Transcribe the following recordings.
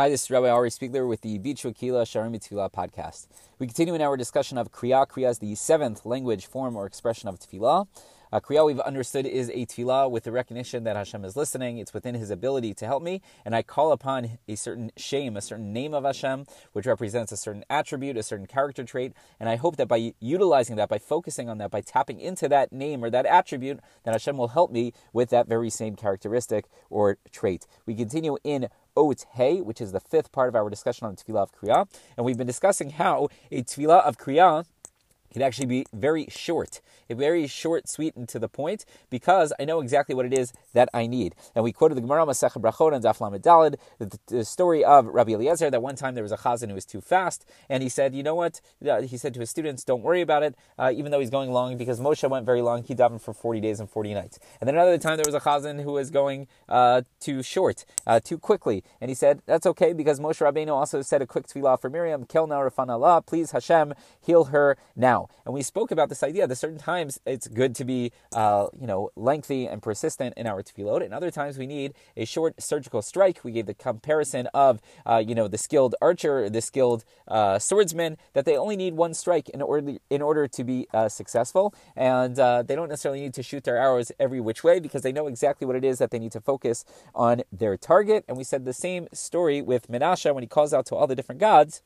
Hi, this is Rabbi Ari Spiegler with the Bichu Akila Sharim Tefillah podcast. We continue in our discussion of Kriya. Kriya is the seventh language, form, or expression of Tefillah. Uh, Kriya, we've understood, is a tefillah with the recognition that Hashem is listening. It's within His ability to help me, and I call upon a certain shame, a certain name of Hashem, which represents a certain attribute, a certain character trait, and I hope that by utilizing that, by focusing on that, by tapping into that name or that attribute, that Hashem will help me with that very same characteristic or trait. We continue in Ot Hey, which is the fifth part of our discussion on the Tefillah of Kriya, and we've been discussing how a Tefillah of Kriya can actually be very short, a very short, sweet, and to the point, because I know exactly what it is that I need. And we quoted the Gemara Masech Brachot and Daf Dalid, the, the, story of Rabbi Eliezer, that one time there was a chazan who was too fast, and he said, you know what? Uh, he said to his students, don't worry about it, uh, even though he's going long, because Moshe went very long, he davened for 40 days and 40 nights. And then another time there was a chazan who was going uh, too short, uh, too quickly, and he said, that's okay, because Moshe Rabbeinu also said a quick tefillah for Miriam, Kel refa na la, please Hashem, heal her now now. And we spoke about this idea that certain times it's good to be, uh, you know, lengthy and persistent in our tefillot, and other times we need a short surgical strike. We gave the comparison of, uh, you know, the skilled archer, the skilled uh, swordsman, that they only need one strike in order in order to be uh, successful, and uh, they don't necessarily need to shoot their arrows every which way because they know exactly what it is that they need to focus on their target. And we said the same story with Menashe when he calls out to all the different gods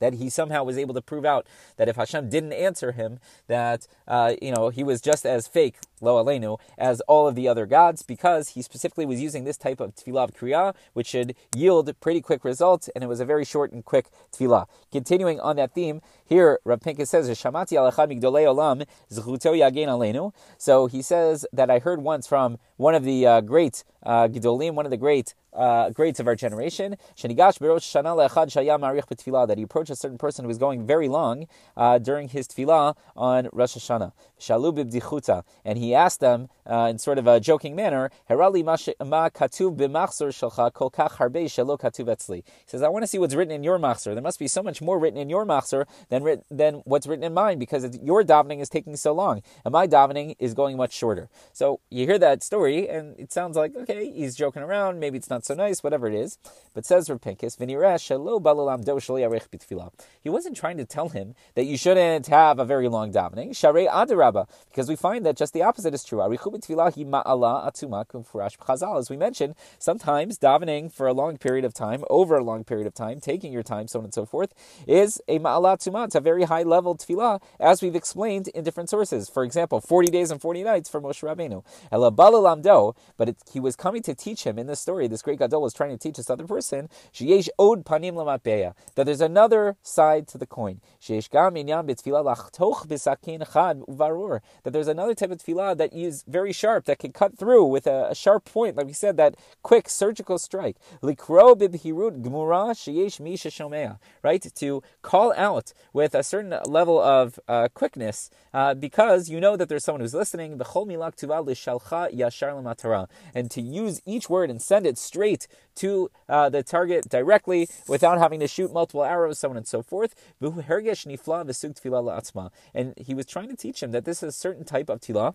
that he somehow was able to prove out that if Hashem didn't answer him, that uh, you know he was just as fake lo aleinu as all of the other gods, because he specifically was using this type of tefillah of kriya, which should yield pretty quick results, and it was a very short and quick tefillah. Continuing on that theme, here Rav Pincus says, "Shamati olam aleinu." So he says that I heard once from one of the uh, great uh, Gedolim, one of the great uh, greats of our generation, that he approached a certain person who was going very long uh, during his tefillah on Rosh Hashanah. And he asked them uh, in sort of a joking manner, He says, I want to see what's written in your machzor. There must be so much more written in your machzor than, than what's written in mine because your davening is taking so long and my davening is going much shorter. So you hear that story and it sounds like, okay, he's joking around, maybe it's not so nice, whatever it is. But says Rav Pincus, he wasn't trying to tell him that you shouldn't have a very long davening, because we find that just the opposite is true. As we mentioned, sometimes davening for a long period of time, over a long period of time, taking your time, so on and so forth, is a ma'ala atzuma. It's a very high level tefillah, as we've explained in different sources. For example, 40 days and 40 nights for Moshe Rabbeinu. But it, he was coming to teach him in this story, this great Gadol was trying to teach this other person, that there's another side to the coin. That there's another type of tefillah that is very sharp, that can cut through with a, a sharp point, like we said, that quick surgical strike. Right? To call out with a certain level of uh, quickness uh, because you know that there's someone who's listening. And to use each word and send it straight to uh, the target directly without having to shoot multiple arrows, so on and so forth. And he was trying to teach him that this is a certain type of tefillah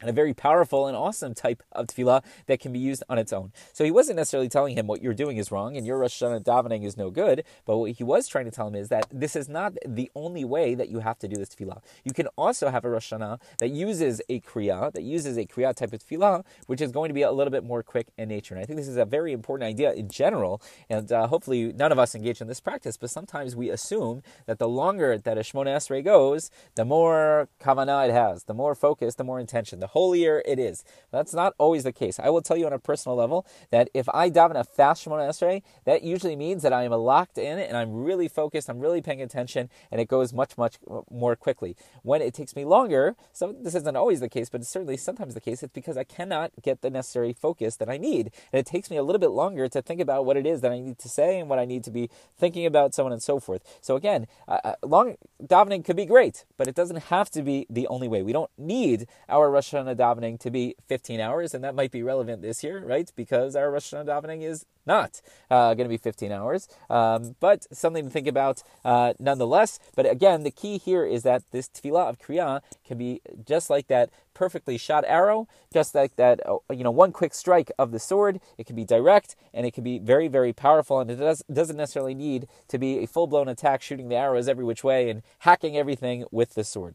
and a very powerful and awesome type of tefillah that can be used on its own. So he wasn't necessarily telling him what you're doing is wrong and your Rosh Hashanah davening is no good, but what he was trying to tell him is that this is not the only way that you have to do this tefillah. You can also have a Rosh Hashanah that uses a kriya, that uses a kriya type of tefillah, which is going to be a little bit more quick in nature. And I think this is a very important idea in general, and uh, hopefully none of us engage in this practice, but sometimes we assume that the longer that a Shemona Esrei goes, the more kavanah it has, the more focus, the more intention, the holier it is. That's not always the case. I will tell you on a personal level that if I daven a fast Shemona Esrei, that usually means that I am locked in and I'm really focused, I'm really paying attention, and it goes much, much more quickly. When it takes me longer, so this isn't always the case, but it's certainly sometimes the case, it's because I cannot get the necessary focus that I need. And it takes me a little bit longer to think about what it is that I need to say and what I need to be thinking about, so on and so forth. So again, uh, long davening could be great, but it doesn't have to be the only way. We don't need our Rosh Hashanah davening to be 15 hours, and that might be relevant this year, right? Because our Rosh Hashanah davening is not uh, going to be 15 hours, um, but something to think about uh, nonetheless. But again, the key here is that this tefillah of Kriya can be just like that perfectly shot arrow, just like that, uh, you know, one quick strike of the sword. It can be direct and it can be very, very powerful, and it does, doesn't necessarily need to be a full blown attack, shooting the arrows every which way and hacking everything with the sword.